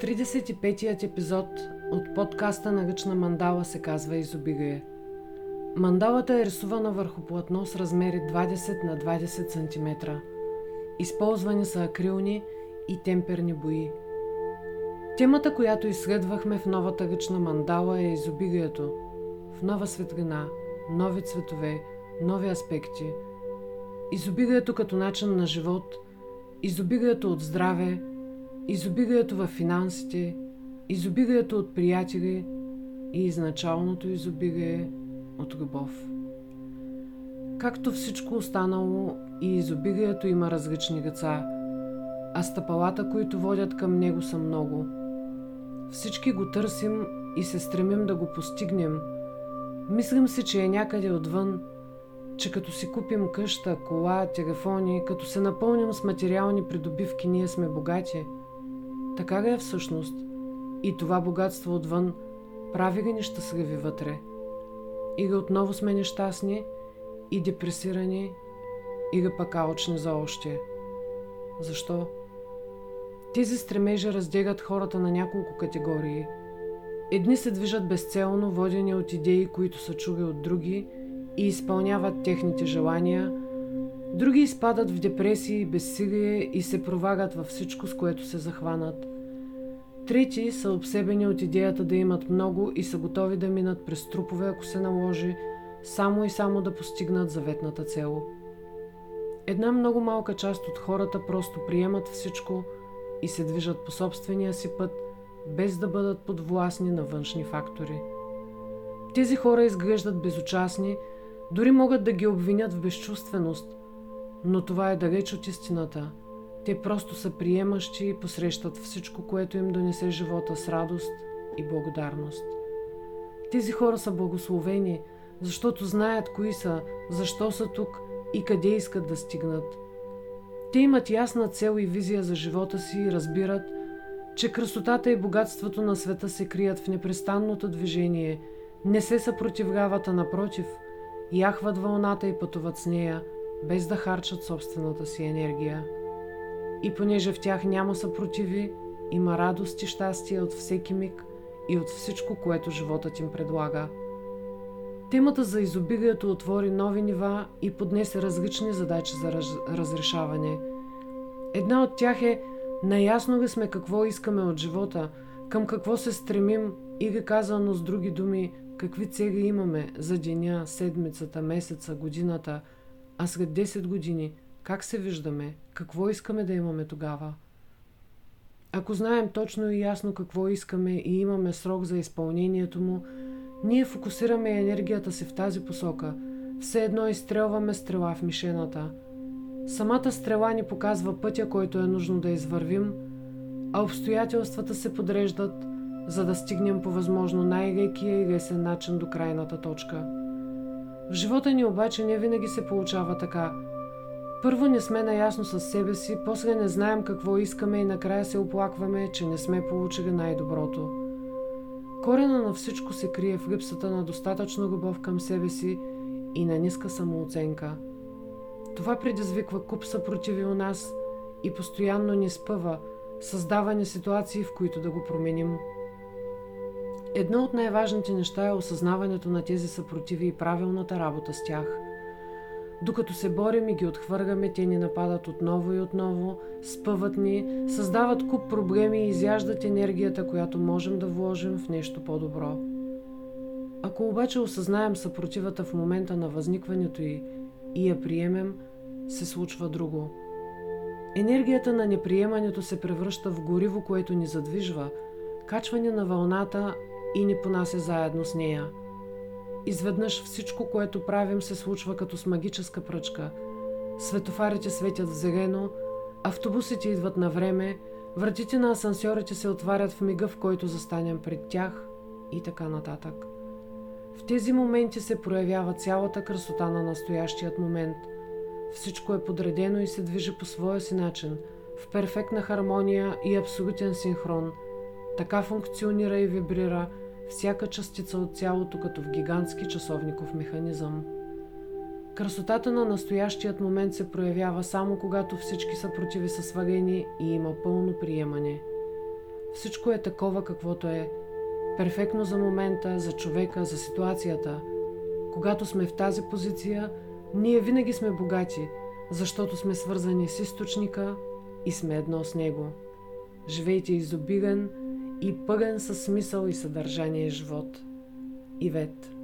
35-ят епизод от подкаста на Ръчна мандала се казва Изобигае. Мандалата е рисувана върху платно с размери 20 на 20 см. Използвани са акрилни и темперни бои. Темата, която изследвахме в новата ръчна мандала е изобилието. В нова светлина, нови цветове, нови аспекти. Изобилието като начин на живот, изобилието от здраве, изобилието в финансите, изобилието от приятели и изначалното изобилие от любов. Както всичко останало, и изобилието има различни деца, а стъпалата, които водят към него, са много. Всички го търсим и се стремим да го постигнем. Мислим си, че е някъде отвън, че като си купим къща, кола, телефони, като се напълним с материални придобивки, ние сме богати – така ли е всъщност? И това богатство отвън прави ли ни щастливи вътре? Или отново сме нещастни и депресирани, или пък алчни за още? Защо? Тези стремежи разделят хората на няколко категории. Едни се движат безцелно, водени от идеи, които са чули от други и изпълняват техните желания, други изпадат в депресии, безсилие и се провагат във всичко, с което се захванат. Трети са обсебени от идеята да имат много и са готови да минат през трупове, ако се наложи, само и само да постигнат заветната цел. Една много малка част от хората просто приемат всичко и се движат по собствения си път, без да бъдат подвластни на външни фактори. Тези хора изглеждат безучастни, дори могат да ги обвинят в безчувственост, но това е далеч от истината – те просто са приемащи и посрещат всичко, което им донесе живота с радост и благодарност. Тези хора са благословени, защото знаят кои са, защо са тук и къде искат да стигнат. Те имат ясна цел и визия за живота си и разбират, че красотата и богатството на света се крият в непрестанното движение, не се съпротивляват, а напротив, яхват вълната и пътуват с нея, без да харчат собствената си енергия. И понеже в тях няма съпротиви, има радост и щастие от всеки миг и от всичко, което животът им предлага. Темата за изобилието отвори нови нива и поднесе различни задачи за раз... разрешаване. Една от тях е наясно ли сме какво искаме от живота, към какво се стремим или казано с други думи, какви цели имаме за деня, седмицата, месеца, годината, а след 10 години – как се виждаме? Какво искаме да имаме тогава? Ако знаем точно и ясно какво искаме и имаме срок за изпълнението му, ние фокусираме енергията си в тази посока. Все едно изстрелваме стрела в мишената. Самата стрела ни показва пътя, който е нужно да извървим, а обстоятелствата се подреждат, за да стигнем по възможно най-лекия и лесен начин до крайната точка. В живота ни обаче не винаги се получава така – първо не сме наясно с себе си, после не знаем какво искаме и накрая се оплакваме, че не сме получили най-доброто. Корена на всичко се крие в липсата на достатъчно любов към себе си и на ниска самооценка. Това предизвиква куп съпротиви у нас и постоянно ни спъва, създава ни ситуации, в които да го променим. Едно от най-важните неща е осъзнаването на тези съпротиви и правилната работа с тях – докато се борим и ги отхвърляме, те ни нападат отново и отново, спъват ни, създават куп проблеми и изяждат енергията, която можем да вложим в нещо по-добро. Ако обаче осъзнаем съпротивата в момента на възникването й и я приемем, се случва друго. Енергията на неприемането се превръща в гориво, което ни задвижва, качване на вълната и ни понася заедно с нея – Изведнъж всичко, което правим, се случва като с магическа пръчка. Светофарите светят в зелено, автобусите идват на време, вратите на асансьорите се отварят в мига, в който застанем пред тях и така нататък. В тези моменти се проявява цялата красота на настоящият момент. Всичко е подредено и се движи по своя си начин, в перфектна хармония и абсолютен синхрон. Така функционира и вибрира – всяка частица от цялото като в гигантски часовников механизъм. Красотата на настоящият момент се проявява само когато всички съпротиви са свалени и има пълно приемане. Всичко е такова каквото е. Перфектно за момента, за човека, за ситуацията. Когато сме в тази позиция, ние винаги сме богати, защото сме свързани с източника и сме едно с него. Живейте изобилен и пълен със смисъл и съдържание живот. Ивет